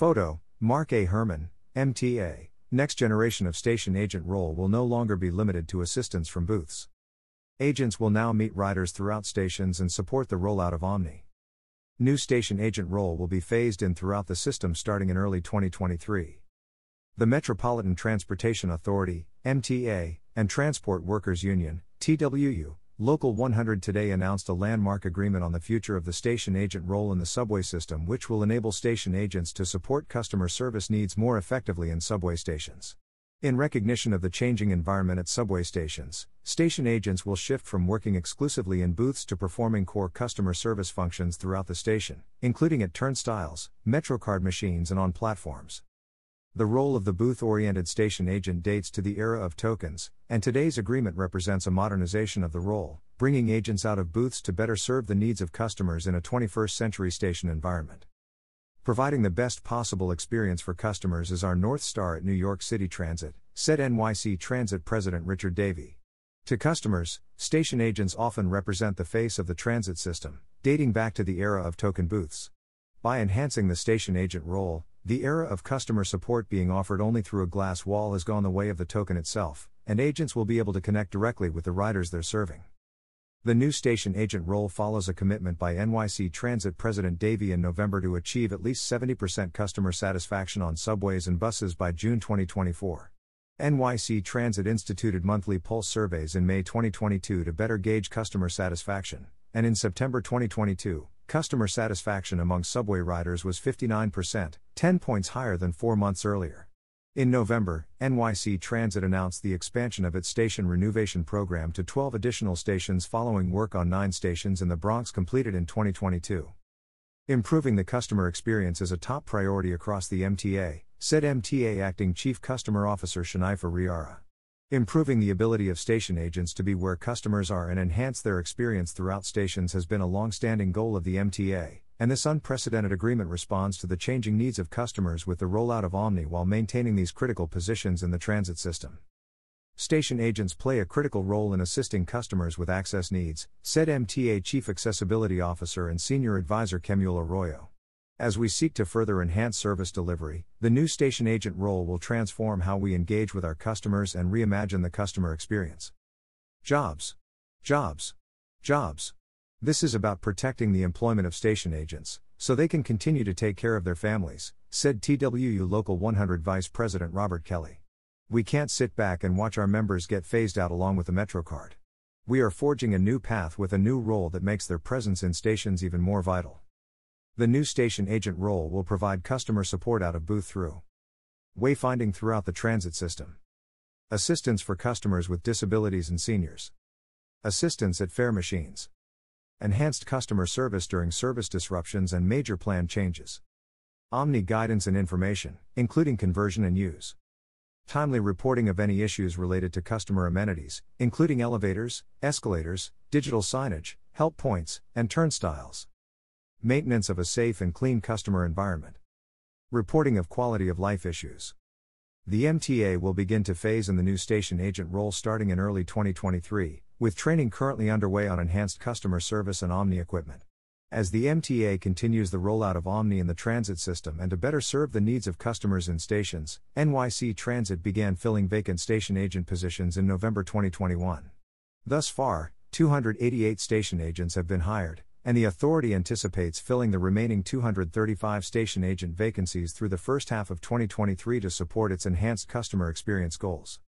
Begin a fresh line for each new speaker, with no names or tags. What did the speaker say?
Photo Marc A. Hermann, MTA. Next generation of station agent role will no longer be limited to assistance from booths. Agents will now meet riders throughout stations and support the rollout of OMNY. New station agent role will be phased in throughout the system starting in early 2023. The Metropolitan Transportation Authority, MTA, and Transport Workers Union, TWU, Local 100 today announced a landmark agreement on the future of the station agent role in the subway system, which will enable station agents to support customer service needs more effectively in subway stations. In recognition of the changing environment at subway stations, station agents will shift from working exclusively in booths to performing core customer service functions throughout the station, including at turnstiles, MetroCard machines, and on platforms. The role of the booth oriented station agent dates to the era of tokens, and today's agreement represents a modernization of the role, bringing agents out of booths to better serve the needs of customers in a 21st century station environment. Providing the best possible experience for customers is our North Star at New York City Transit, said NYC Transit President Richard Davey. To customers, station agents often represent the face of the transit system, dating back to the era of token booths. By enhancing the station agent role, the era of customer support being offered only through a glass wall has gone the way of the token itself, and agents will be able to connect directly with the riders they're serving. The new station agent role follows a commitment by NYC Transit President Davey in November to achieve at least 70% customer satisfaction on subways and buses by June 2024. NYC Transit instituted monthly pulse surveys in May 2022 to better gauge customer satisfaction, and in September 2022, Customer satisfaction among subway riders was 59%, 10 points higher than four months earlier. In November, NYC Transit announced the expansion of its station renovation program to 12 additional stations following work on nine stations in the Bronx completed in 2022. Improving the customer experience is a top priority across the MTA, said MTA Acting Chief Customer Officer Shanifa Riara. Improving the ability of station agents to be where customers are and enhance their experience throughout stations has been a long standing goal of the MTA, and this unprecedented agreement responds to the changing needs of customers with the rollout of OMNY while maintaining these critical positions in the transit system. Station agents play a critical role in assisting customers with access needs, said MTA Chief Accessibility Officer and Senior Advisor Quemuel Arroyo. As we seek to further enhance service delivery, the new station agent role will transform how we engage with our customers and reimagine the customer experience. Jobs. Jobs. Jobs. This is about protecting the employment of station agents, so they can continue to take care of their families, said TWU Local 100 Vice President Robert Kelly. We can't sit back and watch our members get phased out along with the MetroCard. We are forging a new path with a new role that makes their presence in stations even more vital. The new station agent role will provide customer support out of booth through wayfinding throughout the transit system, assistance for customers with disabilities and seniors, assistance at fare machines, enhanced customer service during service disruptions and major plan changes, OMNY guidance and information, including conversion and use. Timely reporting of any issues related to customer amenities, including elevators, escalators, digital signage, help points, and turnstiles. Maintenance of a safe and clean customer environment. Reporting of quality of life issues. The MTA will begin to phase in the new station agent role starting in early 2023, with training currently underway on enhanced customer service and OMNY equipment. As the MTA continues the rollout of OMNY in the transit system and to better serve the needs of customers in stations, NYC Transit began filling vacant station agent positions in November 2021. Thus far, 288 station agents have been hired, and the authority anticipates filling the remaining 235 station agent vacancies through the first half of 2023 to support its enhanced customer experience goals.